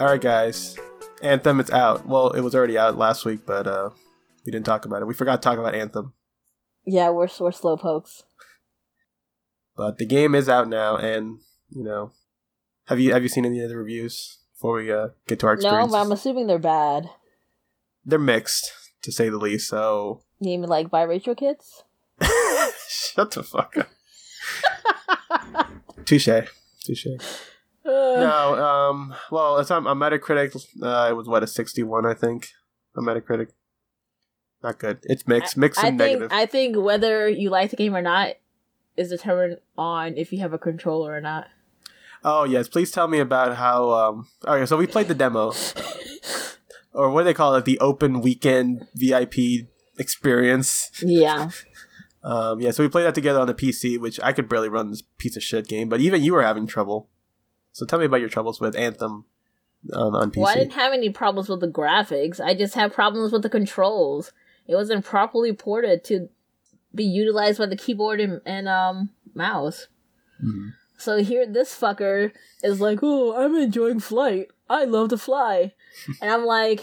All right, guys. Anthem, it's out. Well, it was already out last week, but uh, we didn't talk about it. We forgot to talk about Anthem. Yeah, we're we're slow pokes. But the game is out now, and you know, have you have you seen any of the reviews before we uh, get to our No, experience? but I'm assuming they're bad. They're mixed, to say the least. So You mean like biracial kids? shut the fuck up. Touche, touche. Uh, No, um, well, it's on, on Metacritic. Uh, it was what a sixty-one, I think. On Metacritic, not good. It's mixed, mixed I and think negative. I think whether you like the game or not is determined on if you have a controller or not. Oh yes, please tell me about how. Um, okay, so we played the demo, or what do they call it? The open weekend VIP experience. Yeah. Um, yeah, so we played that together on the PC, which I could barely run this piece of shit game. But even you were having trouble. So tell me about your troubles with Anthem on, on PC. Well, I didn't have any problems with the graphics. I just had problems with the controls. It wasn't properly ported to be utilized by the keyboard and, and um mouse. Mhm. So here, this fucker is like, "Oh, I'm enjoying flight. I love to fly," and I'm like,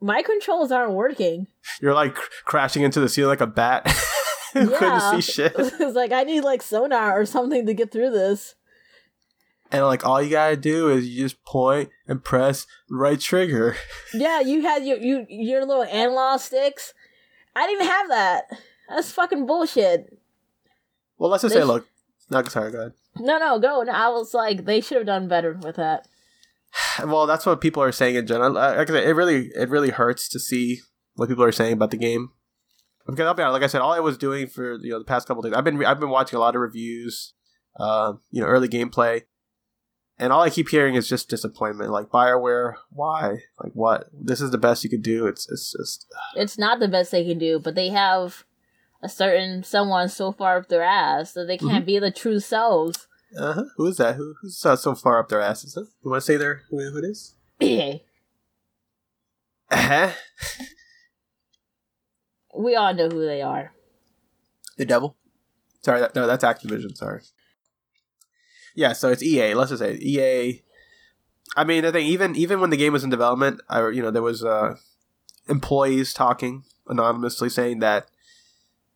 "My controls aren't working." You're like cr- crashing into the ceiling like a bat. Couldn't Yeah. see shit. it's like I need like sonar or something to get through this. And like all you gotta do is you just point and press right trigger. Yeah, you had your you your little analog sticks. I didn't even have that. That's fucking bullshit. Well, let's just They say, sh- look. No, sorry, go ahead. No, no, go. No, I was like, they should have done better with that. Well, that's what people are saying in general. Like I said, it really, it really hurts to see what people are saying about the game. Because I'll be honest, like I said, all I was doing for you know the past couple days, I've been I've been watching a lot of reviews, uh, you know, early gameplay, and all I keep hearing is just disappointment. Like Bioware, why? Like what? This is the best you could do. It's it's just It's not the best they can do, but they have a certain someone so far up their ass that they can't be the true selves. uh huh. Who is that? Who, who's uh, so far up their asses? Huh? You want to say there who, who it is? Uh-huh. we all know who they are. The devil. Sorry, that, no, that's Activision. Sorry. Yeah, so it's EA. Let's just say EA. I mean, I think even even when the game was in development, I you know there was uh, employees talking anonymously saying that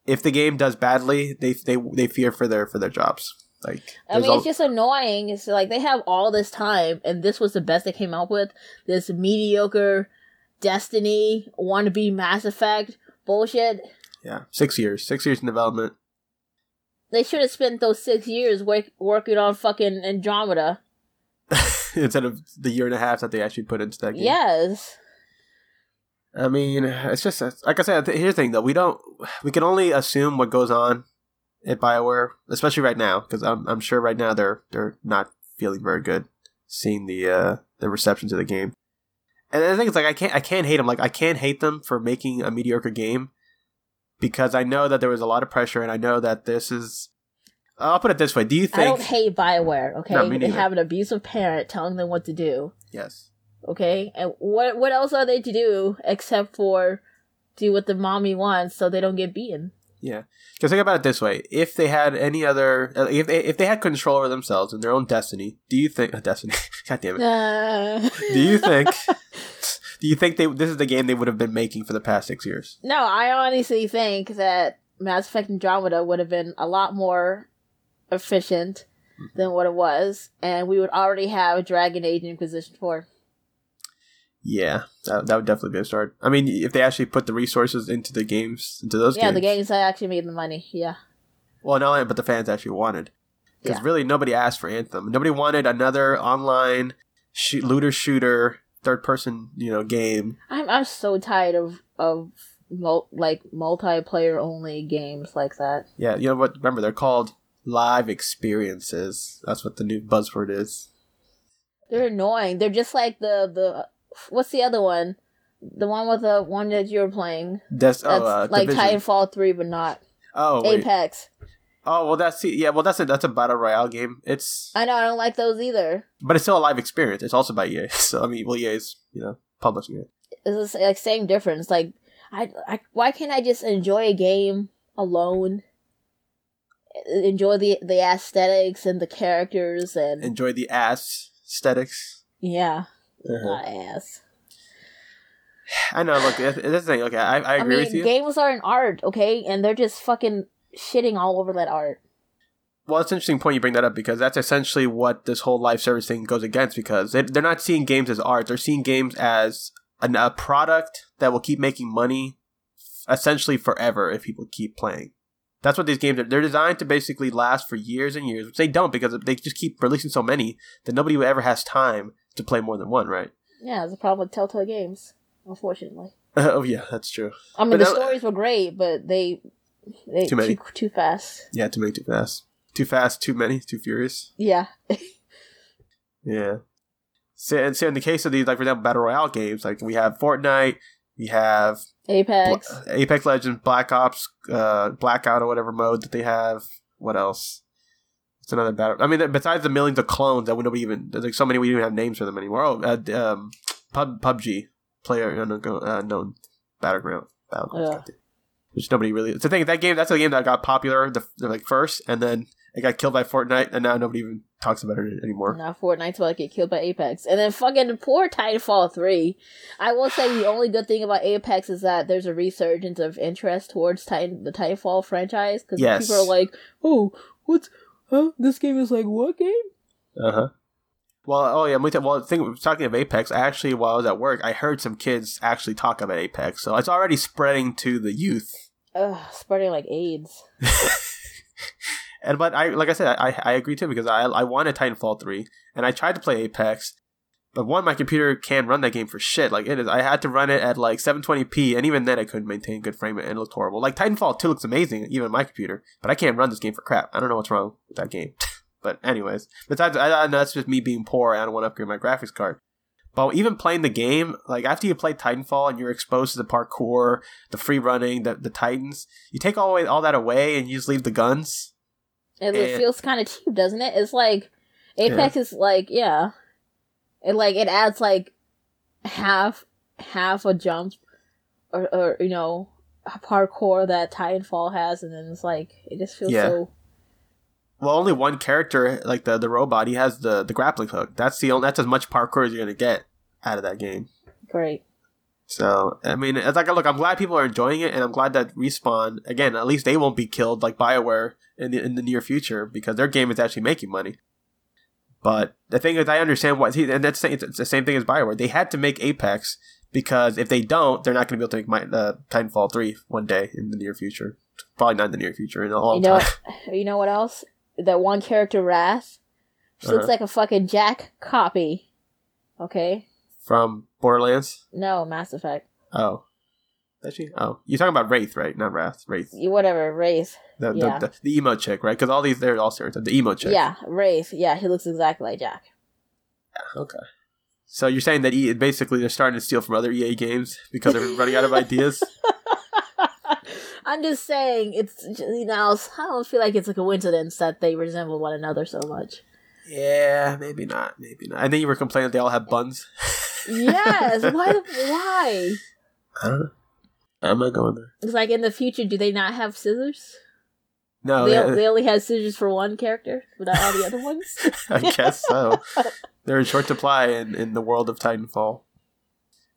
if the game does badly, they they they fear for their for their jobs. Like, I mean, al- it's just annoying. It's like they have all this time, and this was the best they came up with. This mediocre Destiny wannabe Mass Effect bullshit. yeah, six years, six years in development. They should have spent those six years work- working on fucking Andromeda. instead of the year and a half that they actually put into that game. Yes. I mean, it's just like I said. Here's the thing, though: we don't, we can only assume what goes on at Bioware, especially right now, because I'm, I'm sure right now they're they're not feeling very good, seeing the uh, the reception to the game. And the thing is, like, I can't I can't hate them. Like, I can't hate them for making a mediocre game because I know that there was a lot of pressure, and I know that this is. I'll put it this way: Do you think I don't hate Bioware, okay? No, they have an abusive parent telling them what to do, yes. okay? And what what else are they to do except for do what the mommy wants so they don't get beaten? Yeah, because think about it this way: if they had any other, uh, if they if they had control over themselves and their own destiny, do you think uh, destiny? God damn it! Uh, Do you think? Do you think they this is the game they would have been making for the past six years? no, I honestly think that Mass Effect Andromeda would have been a lot more efficient Mm-hmm. than what it was, and we would already have Dragon Age Inquisition 4. Yeah, that, that would definitely be a start. I mean, if they actually put the resources into the games, into those yeah, games. the games that actually made the money. Yeah. Well, not only, but the fans actually wanted. Because Yeah. really, nobody asked for Anthem. Nobody wanted another online shoot, looter shooter third person, you know, game. I'm I'm so tired of of mul- like multiplayer only games like that. Yeah, you know what? Remember, they're called live experiences. That's what the new buzzword is. They're annoying. They're just like the the what's the other one? The one with the one that you're playing. Des- That's oh, uh, like Division. Titanfall three, but not Oh, wait. Apex. Oh, well, that's yeah. Well, that's a that's a battle royale game. It's I know I don't like those either. but it's still a live experience. It's also by EA. So I mean, well, EA is you know publishing it. It's the like same difference. Like I, I why can't I just enjoy a game alone? Enjoy the the aesthetics and the characters and Enjoy the ass aesthetics. yeah. Uh-huh. My ass. I know. Look, this the thing. Okay, I, I I agree mean, with you. games are an art, okay, and they're just fucking shitting all over that art. Well, it's an interesting point you bring that up because that's essentially what this whole live service thing goes against. Because they, they're not seeing games as art; they're seeing games as an, a product that will keep making money, essentially forever if people keep playing. That's what these games are. They're designed to basically last for years and years, which they don't because they just keep releasing so many that nobody ever has time to play more than one, right? Yeah, it's a problem with Telltale Games, unfortunately. oh yeah, that's true. I mean, But the stories were great, but they Too many. too, too fast. Yeah, too many, too fast, too fast, too many, too furious. Yeah, Yeah. So, and so in the case of these, like for example, battle royale games, like we have Fortnite, we have Apex. Bla- Apex Legends, Black Ops, uh, Blackout or whatever mode that they have. What else? It's another battle. I mean, besides the millions of clones that we nobody even there's like so many we don't even have names for them anymore. Oh, uh, um, Pub PUBG, player unknown uh, known battleground, battlegrounds, Yeah. Which nobody really. It's the thing that game. That's the game that got popular the, like first, and then it got killed by Fortnite, and now nobody even talks about it anymore. Now Fortnite's about to get killed by Apex, and then fucking poor Titanfall three. I will say the only good thing about Apex is that there's a resurgence of interest towards Titan the Titanfall franchise because Yes. people are like, "Oh, what's huh? This game is like what game?" Uh huh. Well, oh yeah. let me tell- Well, think talking of Apex, I actually while I was at work, I heard some kids actually talk about Apex, so it's already spreading to the youth. Ugh, spreading like AIDS. And but I, like I said, I I agree too because I I wanted Titanfall three, and I tried to play Apex, but one my computer can't run that game for shit. Like it is, I had to run it at like 720p, and even then I couldn't maintain good frame rate and it looked horrible. Like Titanfall two looks amazing, even on my computer, but I can't run this game for crap. I don't know what's wrong with that game. but anyways, besides, I, I know that's just me being poor. I don't want to upgrade my graphics card. But even playing the game, like after you play Titanfall and you're exposed to the parkour, the free running, the the Titans, you take all away all that away and you just leave the guns. It, Eh. feels kind of cheap, doesn't it? It's like Apex is like yeah, it like it adds like half half a jump or or you know a parkour that Titanfall has, and then it's like it just feels Yeah. so Well, only one character, like the the robot, he has the the grappling hook. That's the only, that's as much parkour as you're gonna get out of that game. great. So I mean, it's like look, I'm glad people are enjoying it, and I'm glad that respawn again. At least they won't be killed like Bioware in the in the near future because their game is actually making money. But the thing is, I understand why, see, and that's the- it's the same thing as Bioware. They had to make Apex because if they don't, they're not going to be able to make my, uh, Titanfall three one day in the near future. Probably not in the near future, in a long You know, time. you know what else? That one character Wrath. She looks Uh-huh. like a fucking Jack copy. Okay, From Borderlands. no Mass Effect. Oh. Is she? Oh. You're talking about Wraith, right? Not Wrath. Wraith. Whatever, Wraith. The, Yeah. the, the, the emo chick, right? Because all these, they're all stereotypes. The emo chick. Yeah, Wraith. Yeah, he looks exactly like Jack. Okay. So you're saying that e- basically they're starting to steal from other EA games because they're running out of ideas? I'm just saying, it's you know, I don't feel like it's a coincidence that they resemble one another so much. yeah, maybe not. Maybe not. I think you were complaining that they all have buns. Yes, why? Why? I don't know. I'm not going there. It's like in the future, do they not have scissors? No, they, they- they only have scissors for one character without all the other ones. I guess so. They're in short supply in, in the world of Titanfall.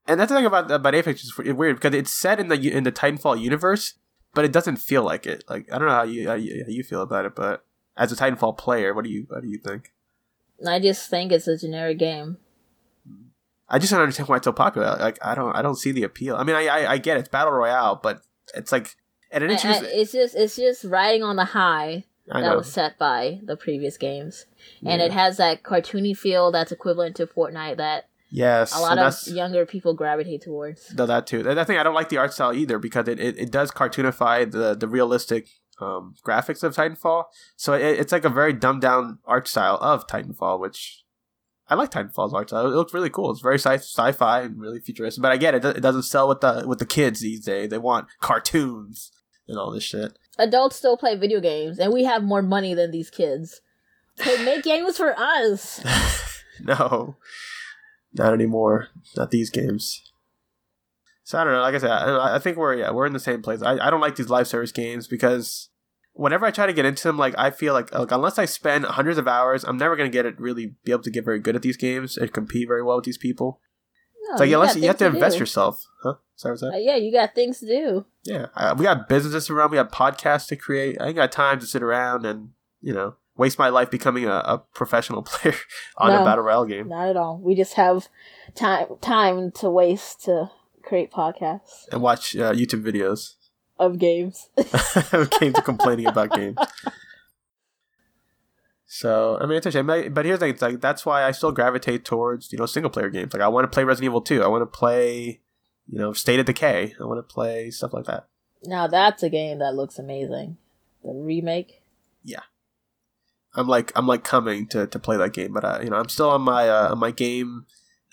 And that's the thing about about Apex is weird because it's set in the in the Titanfall universe, but it doesn't feel like it. Like I don't know how you how you, how you feel about it, but as a Titanfall player, what do you what do you think? I just think it's a generic game. I just don't understand why it's so popular. Like I don't I don't see the appeal. I mean I I, I get it, it's battle royale, but it's like and it I- I- it's just it's just riding on the high that was set by the previous games, and it has that cartoony feel that's equivalent to Fortnite that yes, a lot of younger people gravitate towards. No, that too. I think I don't like the art style either because it, it, it does cartoonify the the realistic um, graphics of Titanfall. So it, it's like a very dumbed down art style of Titanfall, which I like Titanfall's art style. It looks really cool. It's very sci- sci-fi and really futuristic. But I get it. It doesn't sell with the with the kids these days. They want cartoons and all this shit. Adults still play video games, and we have more money than these kids. So make games for us. no, not anymore. Not these games. So I don't know. Like I said, I, I think we're yeah we're in the same place. I, I don't like these live service games because whenever I try to get into them, like I feel like, like unless I spend hundreds of hours, I'm never gonna get it really be able to get very good at these games and compete very well with these people. No, So like, you unless you have to things invest do. yourself, huh? Sorry, that? Uh, yeah, you got things to do. Yeah, we got businesses to run. We got podcasts to create. I ain't got time to sit around and you know waste my life becoming a, a professional player on a battle royale game Not at all. We just have time time to waste to create podcasts and watch uh, YouTube videos of games. of games complaining about games. So I mean, it's a shame. But here's the thing: it's like that's why I still gravitate towards you know single player games. Like I want to play Resident Evil 2. I want to play you know State of Decay. I want to play stuff like that. now that's a game that looks amazing. The remake. I'm like I'm like coming to, to play that game, but uh, you know I'm still on my uh, on my game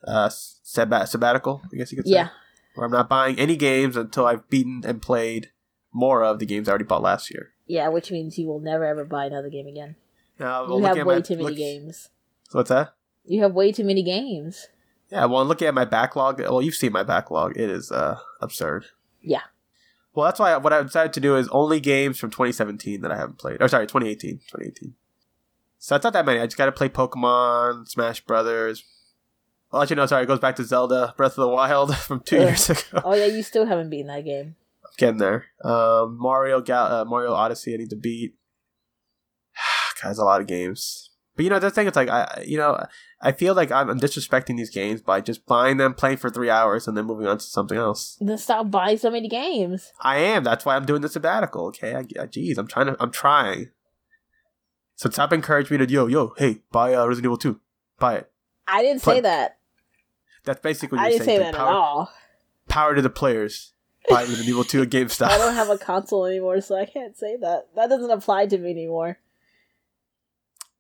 uh, sabbat- sabbatical. I guess you could say. Yeah. Where I'm not buying any games until I've beaten and played more of the games I already bought last year. Yeah, which means you will never ever buy another game again. Now, You looking have way my- too many look- games. What's that? You have way too many games. Yeah, well, looking at my backlog, well, you've seen my backlog. It is uh, absurd. Yeah. Well, that's why what I decided to do is only games from 2017 that I haven't played. Or sorry, 2018. 2018. So it's not that many. I just got to play Pokemon, Smash Brothers. I'll let you know. sorry. It goes back to Zelda Breath of the Wild from two Ugh. years ago. Oh yeah, you still haven't beaten that game. I'm Getting there. Um, Mario Gal- uh, Mario Odyssey. I need to beat. Guys, a lot of games. But you know, the thing is, like, I you know, I feel like I'm, I'm disrespecting these games by just buying them, playing for three hours, and then moving on to something else. Then stop buying so many games. I am. That's why I'm doing the sabbatical. Okay, I, I, geez, I'm trying to. I'm trying. So stop encouraged me to yo yo hey buy uh, Resident Evil Two, buy it. I didn't Play- say that. That's basically what I you're didn't say saying. that power, at all. power to the players. Buy Resident Evil Two at GameStop. I don't have a console anymore, so I can't say that. That doesn't apply to me anymore.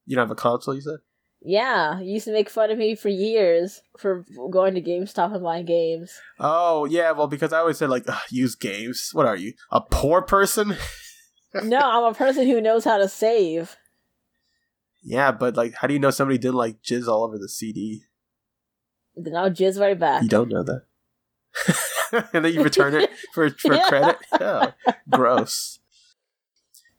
You don't have a console, you said. Yeah, you used to make fun of me for years for going to GameStop and buying games. Oh yeah, well because I always said like use games. What are you, a poor person? No, I'm a person who knows how to save. Yeah, but like, how do you know somebody didn't like jizz all over the CD? Then I'll jizz right back. You don't know that. and then you return it for for Yeah. credit. Oh, gross.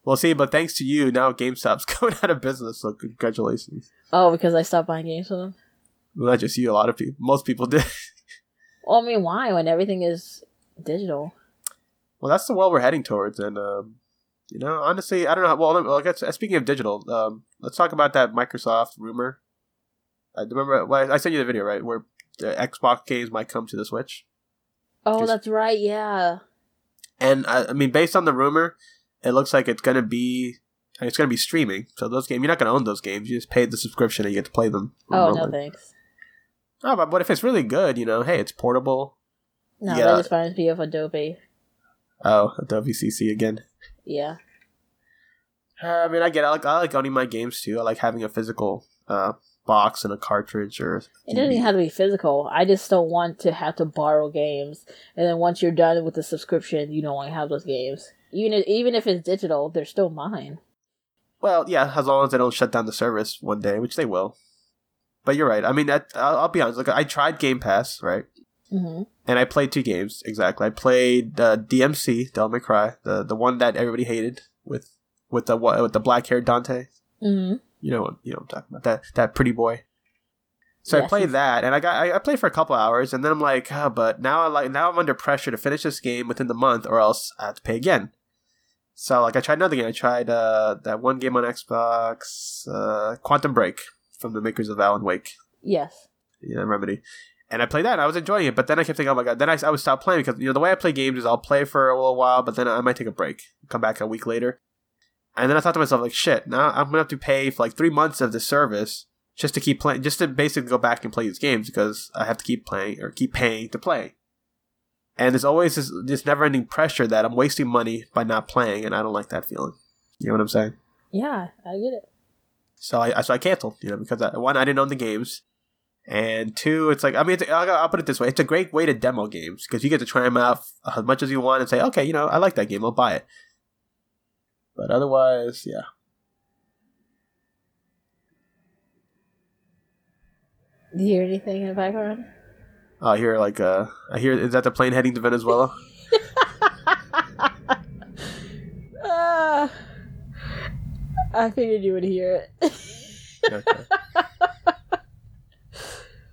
Well, see, but thanks to you, now GameStop's going out of business. So congratulations. Oh, because I stopped buying games from them. Well, not just you. A lot of people. Most people did. Well, I mean, why when everything is digital? Well, that's the world we're heading towards, and um, you know, honestly, I don't know. How, well, well, I guess, uh, speaking of digital, um, let's talk about that Microsoft rumor. I remember. Well, I sent you the video right where the Xbox games might come to the Switch, Oh, Just- that's right. Yeah. and I, I mean, based on the rumor, it looks like it's gonna be. It's gonna be streaming, so those games you're not gonna own those games. You just pay the subscription and you get to play them. Oh no, thanks. Oh, but, but if it's really good, you know, hey, it's portable. No, Yeah. that just reminds me of Adobe. Oh, Adobe CC again. Yeah. Uh, I mean, I get. It. I like. I like owning my games too. I like having a physical uh, box and a cartridge or. It doesn't even have to be physical. I just don't want to have to borrow games, and then once you're done with the subscription, you don't want to have those games. Even if, even if it's digital, they're still mine. Well, yeah, as long as they don't shut down the service one day, which they will. But you're right. I mean, that, I'll, I'll be honest. Like, I tried Game Pass, right? Hmm And I played two games exactly. I played uh, DMC, Devil May Cry, the the one that everybody hated with with the with the black haired Dante. hmm You know what you know what I'm talking about that that pretty boy. So I played that, and I got I, I played for a couple hours, and then I'm like, oh, but now I like now I'm under pressure to finish this game within the month, or else I have to pay again. So like I tried another game. I tried uh, that one game on Xbox, uh, Quantum Break, from the makers of Alan Wake, Yes. know, Remedy. And I played that, I was enjoying it. But then I kept thinking, oh my god. Then I, I would stop playing because you know the way I play games is I'll play for a little while, but then I might take a break, come back a week later. And then I thought to myself, like, shit, now I'm gonna have to pay for like three months of this service just to keep playing, just to basically go back and play these games because I have to keep playing or keep paying to play. And there's always this, this never-ending pressure that I'm wasting money by not playing, and I don't like that feeling. You know what I'm saying? Yeah, I get it. So I so I canceled, you know, because I, one I didn't own the games, and two it's like I mean it's, I'll, I'll put it this way: it's a great way to demo games because you get to try them out as much as you want and say, okay, you know, I like that game, I'll buy it. But otherwise, yeah. Do you hear anything in the background? I hear like uh, I hear is that the plane heading to Venezuela? Ah, I figured you would hear it. Okay.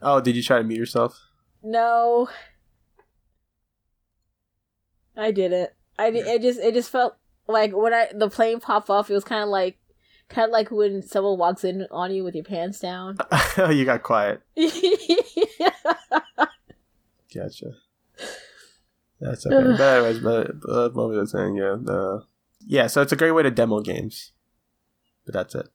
Oh, did you try to mute yourself? no, I didn't. I did, it just it just felt like when I the plane popped off. It was kind of like kind of like when someone walks in on you with your pants down. Oh, you got quiet. Gotcha. That's okay. but anyways, but uh, what was I saying? Yeah, the yeah. So it's a great way to demo games, but that's it.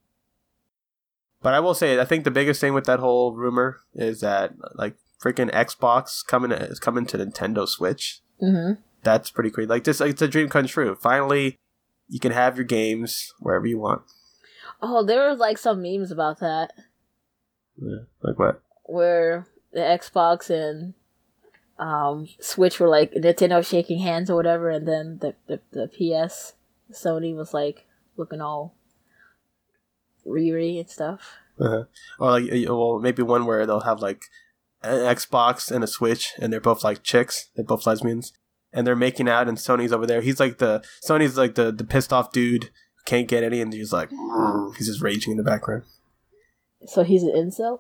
But I will say, I think the biggest thing with that whole rumor is that like freaking Xbox coming to, is coming to Nintendo Switch. Mm-hmm. That's pretty crazy. Like this, like, it's a dream come true. Finally, you can have your games wherever you want. Oh, there were like some memes about that Yeah. Like what? where the Xbox and um Switch were like Nintendo shaking hands or whatever, and then the the, the PS Sony was like looking all Riri and stuff. Uh-huh. Or like, well, maybe one where they'll have like an Xbox and a Switch, and they're both like chicks. They're both lesbians, and they're making out, and Sony's over there. He's like the Sony's like the the pissed off dude who can't get any, and he's like he's just raging in the background. So he's an incel.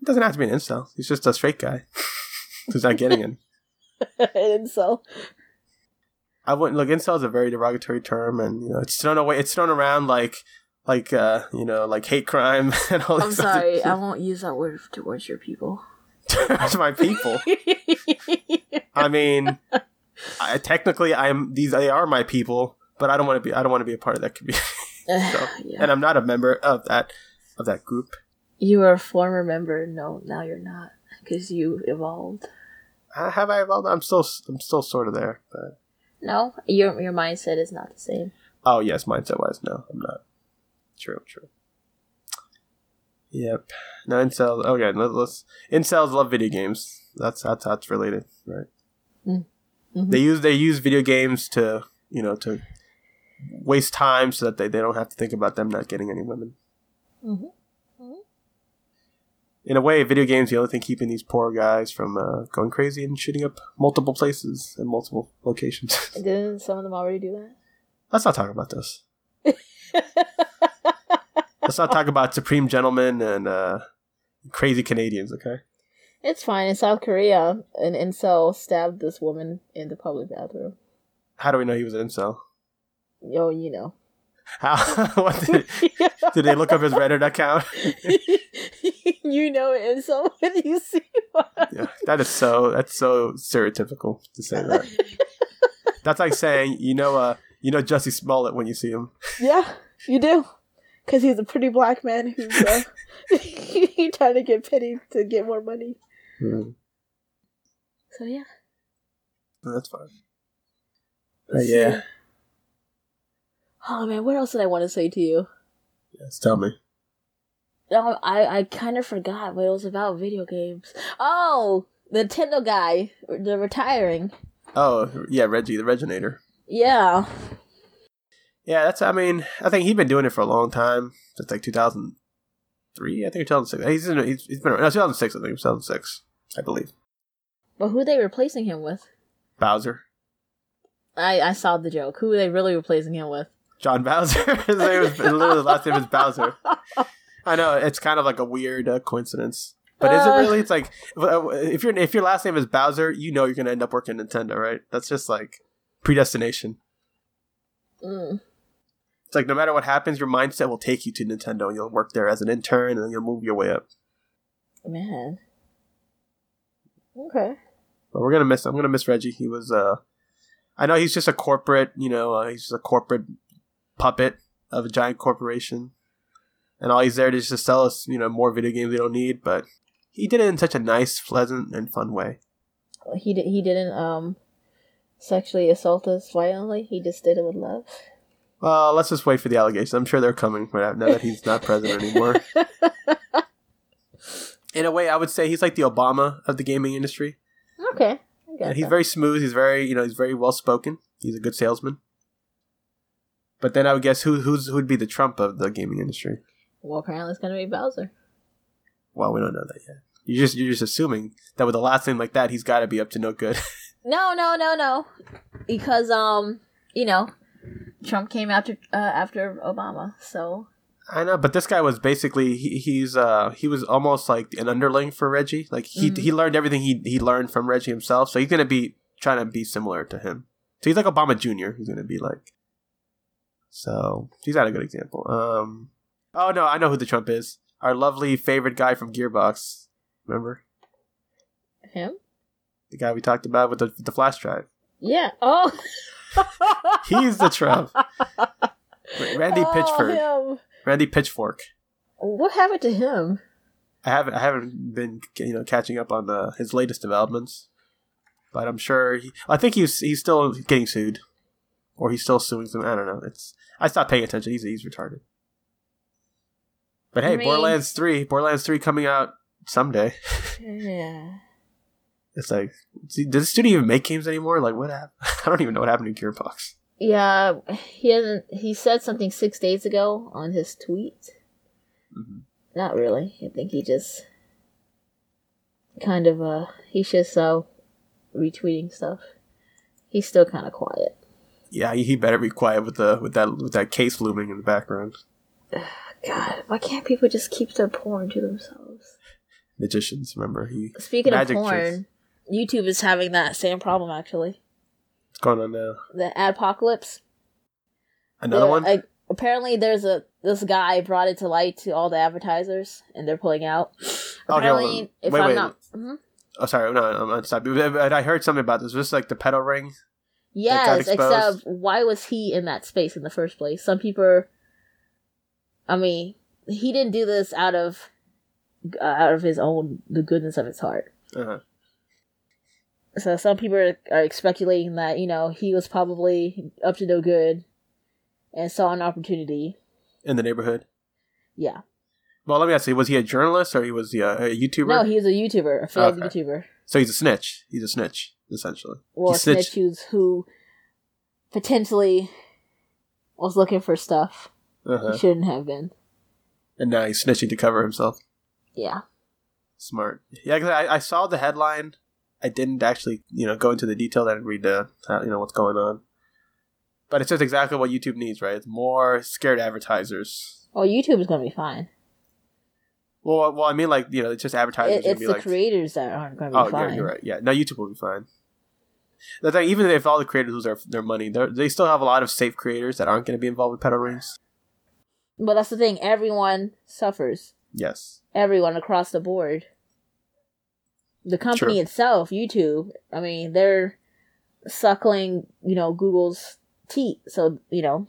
It doesn't have to be an incel. He's just a straight guy who's not getting it. an incel. I wouldn't look. Incel is a very derogatory term, and you know it's thrown away. It's thrown around like like uh you know like hate crime and all. I'm sorry, I won't use that word towards your people. to my people. I mean, I, technically, I'm these. They are my people, but I don't want to be. I don't want to be a part of that community, so, yeah. and I'm not a member of that of that group. You were a former member. No, now you're not because you evolved. Uh, have I evolved? I'm still. I'm still sort of there, but No, your your mindset is not the same. oh yes, mindset wise, no, I'm not. True, true. Yep. No incels. Okay, let, let's. Incels love video games. That's that's how it's related, right? Mm. Mhm. They use they use video games to you know to waste time so that they, they don't have to think about them not getting any women. Mhm. In a way, video games the only thing keeping these poor guys from uh, going crazy and shooting up multiple places and multiple locations. Didn't some of them already do that? Let's not talk about this. Let's not talk about Supreme Gentlemen and uh, crazy Canadians, okay? It's fine. In South Korea, an incel stabbed this woman in the public bathroom. How do we know he was an incel? Yo, you know. How? what did, did they look up his Reddit account? you know an incel when you see one. yeah, that is so. That's so stereotypical to say that. That's like saying you know, uh, you know Jussie Smollett when you see him. Yeah, you do. Because he's a pretty black man who's uh, trying to get pity to get more money. Hmm, So, yeah. that's fine. Uh, yeah, Oh, man, what else did I want to say to you? yes. Tell me. No, I, I kind of forgot, but it was about video games. Oh, the Nintendo guy, the retiring. Oh, yeah, Reggie, the Reginator. Yeah. Yeah, that's. I mean, I think he's been doing it for a long time since like 2003. I think 2006. He's in, he's, he's been no 2006. I think 2006. I believe But who are they replacing him with? Bowser, I, I saw the joke. Who are they really replacing him with? John Bowser. his name was literally the last name is Bowser. I know it's kind of like a weird uh, coincidence, but is it Uh. really? It's like uh, if your if your last name is Bowser, you know you're gonna end up working Nintendo, right? That's just like predestination. Mm. It's like no matter what happens, your mindset will take you to Nintendo, and you'll work there as an intern, and then you'll move your way up. Man. Okay. But we're gonna miss. I'm gonna miss Reggie. He was. uh I know he's just a corporate. You know, uh, he's just a corporate puppet of a giant corporation, and all he's there to just sell us, you know, more video games we don't need. But he did it in such a nice, pleasant, and fun way. He did. He didn't um sexually assault us violently. He just did it with love. Well, let's just wait for the allegations. I'm sure they're coming now that he's not president anymore. In a way, I would say he's like the Obama of the gaming industry. Okay. I he's that. very smooth. He's very, you know, he's very well spoken. He's a good salesman. But then I would guess who who's who'd be the Trump of the gaming industry. Well, apparently it's gonna be Bowser. Well, we don't know that yet. You just you're just assuming that with a last name like that, he's got to be up to no good. No, no, no, no. Because um, you know, Trump came after uh, after Obama, so I know, but this guy was basically he, he's uh he was almost like an underling for Reggie. Like he Mhm. he learned everything he he learned from Reggie himself, so he's gonna be trying to be similar to him. So he's like Obama Junior. He's gonna be like. So he's not a good example. Um. Oh no, I know who the Trump is. Our lovely favorite guy from Gearbox. Remember him. the guy we talked about with the with the flash drive. Yeah. Oh. He's the Trump. Randy Oh, Pitchford. him. Randy Pitchfork. What happened to him? I haven't I haven't been you know catching up on uh, his latest developments, but I'm sure he, I think he's he's still getting sued, or he's still suing some. I don't know. It's I stopped paying attention. He's he's retarded. But hey, I mean- Borderlands three, Borderlands three coming out someday. Yeah. It's like, does the studio even make games anymore? Like, what happened? I don't even know what happened to Gearbox. Yeah, he hasn't. He said something six days ago on his tweet. Mhm. Not really. I think he just kind of uh he's just uh retweeting stuff. He's still kind of quiet. Yeah, he, he better be quiet with the with that with that case looming in the background. God, why can't people just keep their porn to themselves? Magicians, remember he Speaking of porn, tricks. YouTube is having that same problem actually. what's going on now? The apocalypse. Another one? Apparently, there's a this guy brought it to light to all the advertisers, and they're pulling out. Okay, Apparently, on. if Wait, I'm wait. not, Mhm. Oh, sorry, no, I'm not stopping. But- but I heard something about this. Was this like the pedal ring? yes, except why was he in that space in the first place? Some people, I mean, he didn't do this out of uh, out of his own the goodness of his heart. Uh-huh. So some people are, are speculating that you know he was probably up to no good, and saw an opportunity. In the neighborhood. Yeah, Well, let me ask you: Was he a journalist or he was he a, a YouTuber? no, he was a YouTuber, a failed Okay. YouTuber. so he's a snitch. He's a snitch, essentially. Well, He a snitch who's who potentially was looking for stuff Uh-huh. he shouldn't have been. And now he's snitching to cover himself. Yeah. Smart. Yeah, 'cause I, I saw the headline. I didn't actually, you know, go into the detail. That I didn't read the, how, you know, what's going on. But it's just exactly what YouTube needs, right? It's more scared advertisers. Well, YouTube is going to be fine. Well, well, I mean, like you know, it's just advertisers. It, it's be the like, creators that aren't going to be Oh, fine. yeah, you're right. Yeah, no, YouTube will be fine. The thing, even if all the creators lose their, their money, they still have a lot of safe creators that aren't going to be involved with pedal rings. But that's the thing. Everyone suffers. Yes. Everyone across the board. The company itself, YouTube, I mean, they're suckling, you know, Google's teat. So, you know,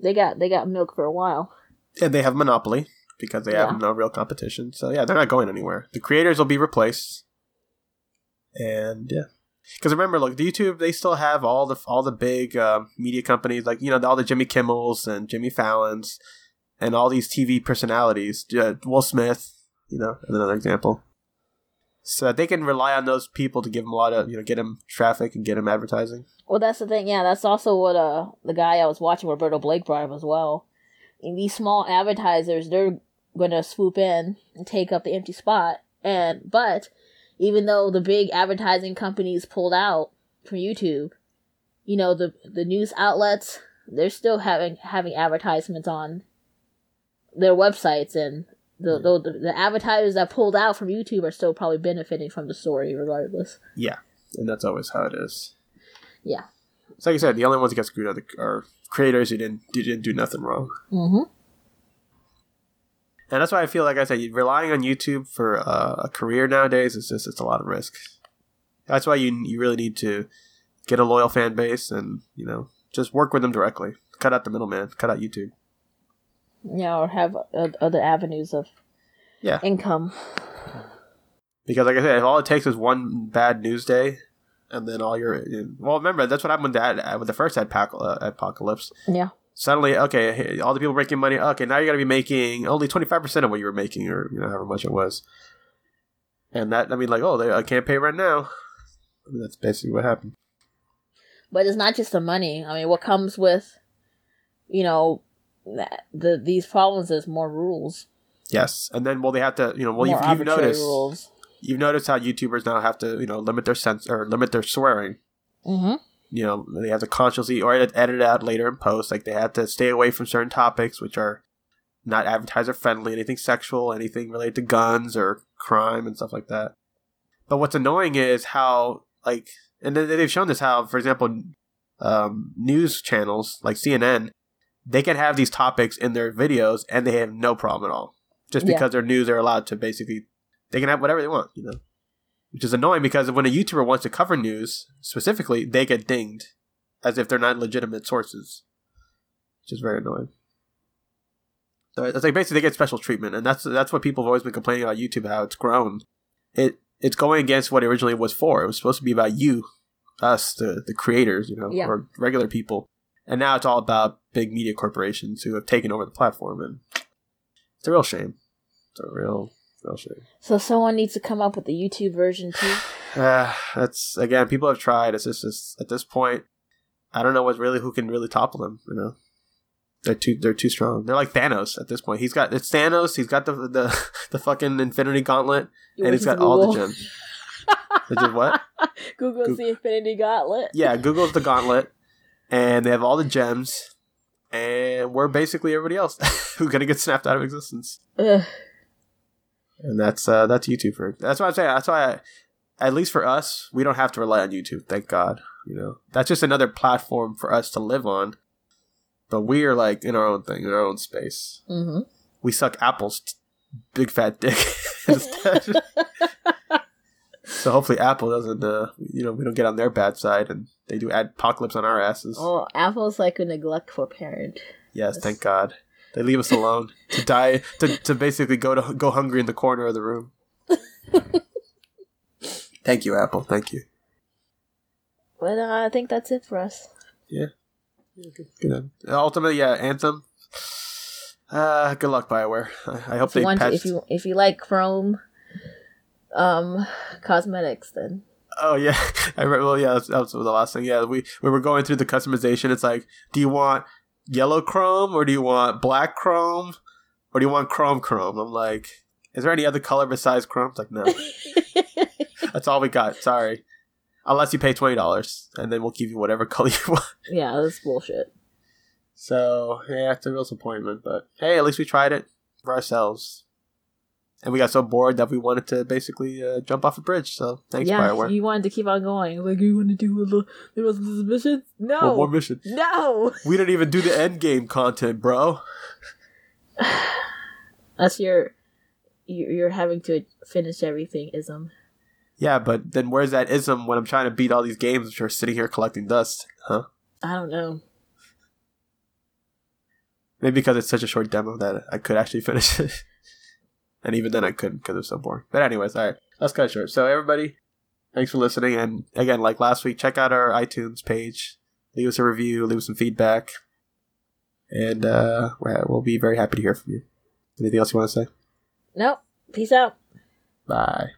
they got they got milk for a while. And they have monopoly because they Yeah. have no real competition. So yeah, they're not going anywhere. The creators will be replaced. And yeah. Because remember, look, YouTube they still have all the all the big uh, media companies like you know all the Jimmy Kimmels and Jimmy Fallons and all these TV personalities. Uh, Will Smith, you know, as another example. So they can rely on those people to give them a lot of you know get them traffic and get them advertising. Well, that's the thing. Yeah, that's also what uh the guy I was watching, Roberto Blake, brought up as well. And these small advertisers, they're gonna swoop in and take up the empty spot. And but even though the big advertising companies pulled out from YouTube, you know the the news outlets they're still having having advertisements on their websites, and the the, the advertisers that pulled out from YouTube are still probably benefiting from the story regardless. Yeah, and that's always how it is. Yeah. So like I said, the only ones that get screwed are, the, are creators who didn't who didn't do nothing wrong. Mm-hmm. And that's why I feel like I said relying on YouTube for uh, a career nowadays is just it's a lot of risk. That's why you you really need to get a loyal fan base and you know just work with them directly. Cut out the middleman. Cut out YouTube. Yeah, or have uh, other avenues of Yeah. income. Because like I said, if all it takes is one bad news day, and then all your well, remember that's what happened with that with the first uh, apocalypse. Yeah. Suddenly, okay, all the people making money. Okay, now you're gonna be making only twenty five percent of what you were making, or you know however much it was. And that I mean, like, oh, they, I can't pay rent now. I mean, that's basically what happened. But it's not just the money. I mean, what comes with, you know, the these problems is more rules. Yes, and then well, they have to, you know, well, more you've, you've noticed, rules. you've noticed how YouTubers now have to, you know, limit their sense or limit their swearing. Mm-hmm. you know they have to consciously or edit out later in post. Like they have to stay away from certain topics which are not advertiser friendly, anything sexual, anything related to guns or crime and stuff like that. But what's annoying is how like, and they've shown this how, for example, um, news channels like CNN, they can have these topics in their videos and they have no problem at all, just because yeah. their news are allowed to basically they can have whatever they want, you know. Which is annoying because when a YouTuber wants to cover news specifically, they get dinged as if they're not legitimate sources, which is very annoying. So it's like basically they get special treatment, and that's that's what people have always been complaining about YouTube how it's grown. It it's going against what it originally was for. It was supposed to be about you, us, the the creators, you know, yeah. or regular people, and now it's all about big media corporations who have taken over the platform, and it's a real shame. It's a real real shame. So someone needs to come up with the YouTube version too. Uh, that's again, people have tried. It's just, at this point, I don't know what really who can really topple them. You know. They're too they're too strong. They're like Thanos at this point. He's got it's Thanos. He's got the the, the fucking Infinity Gauntlet, and he's got Google. all the gems. Which is what? Google's Go- the Infinity Gauntlet. Yeah, Google's the Gauntlet, and they have all the gems, and we're basically everybody else who's gonna get snapped out of existence. Ugh. And that's uh that's YouTube for that's what I'm saying. That's why I, at least for us, we don't have to rely on YouTube. Thank God. You know, that's just another platform for us to live on but we are like in our own thing, in our own space. Mm-hmm. We suck Apple's t- big fat dick. so hopefully Apple doesn't, uh, you know, we don't get on their bad side and they do apocalypse on our asses. Oh, Apple's like a neglectful parent. Yes, thank God. They leave us alone to die, to, to basically go to go hungry in the corner of the room. thank you, Apple. Thank you. But uh, I think that's it for us. Yeah. Yeah, good, good. Ultimately, yeah, Anthem. Uh, good luck, Bioware. I, I hope if they want if you if you like Chrome, um, cosmetics, then. Oh yeah, I read, well yeah, that was the last thing. Yeah, we we were going through the customization. It's like, do you want yellow Chrome or do you want black Chrome or do you want Chrome Chrome? I'm like, is there any other color besides Chrome? It's like no, that's all we got. Sorry unless you pay twenty dollars, and then we'll give you whatever color you want. Yeah, that's bullshit. So yeah, it's a real disappointment. But hey, at least we tried it for ourselves, and we got so bored that we wanted to basically uh, jump off a bridge. So thanks, yeah, Bioware. you wanted to keep on going. Like you want to do a little, the rest of this mission? No, One more mission. No, we didn't even do the end game content, bro. That's your, you're having to finish everything, ism. Yeah, but then where's that ism when I'm trying to beat all these games which are sitting here collecting dust? Huh? I don't know. Maybe because it's such a short demo that I could actually finish it. and even then I couldn't because it was so boring. But anyways, alright. that's kind of short. So everybody, thanks for listening. And again, like last week, check out our iTunes page. Leave us a review, leave us some feedback. And uh, we'll be very happy to hear from you. Anything else you want to say? Nope. Peace out. Bye.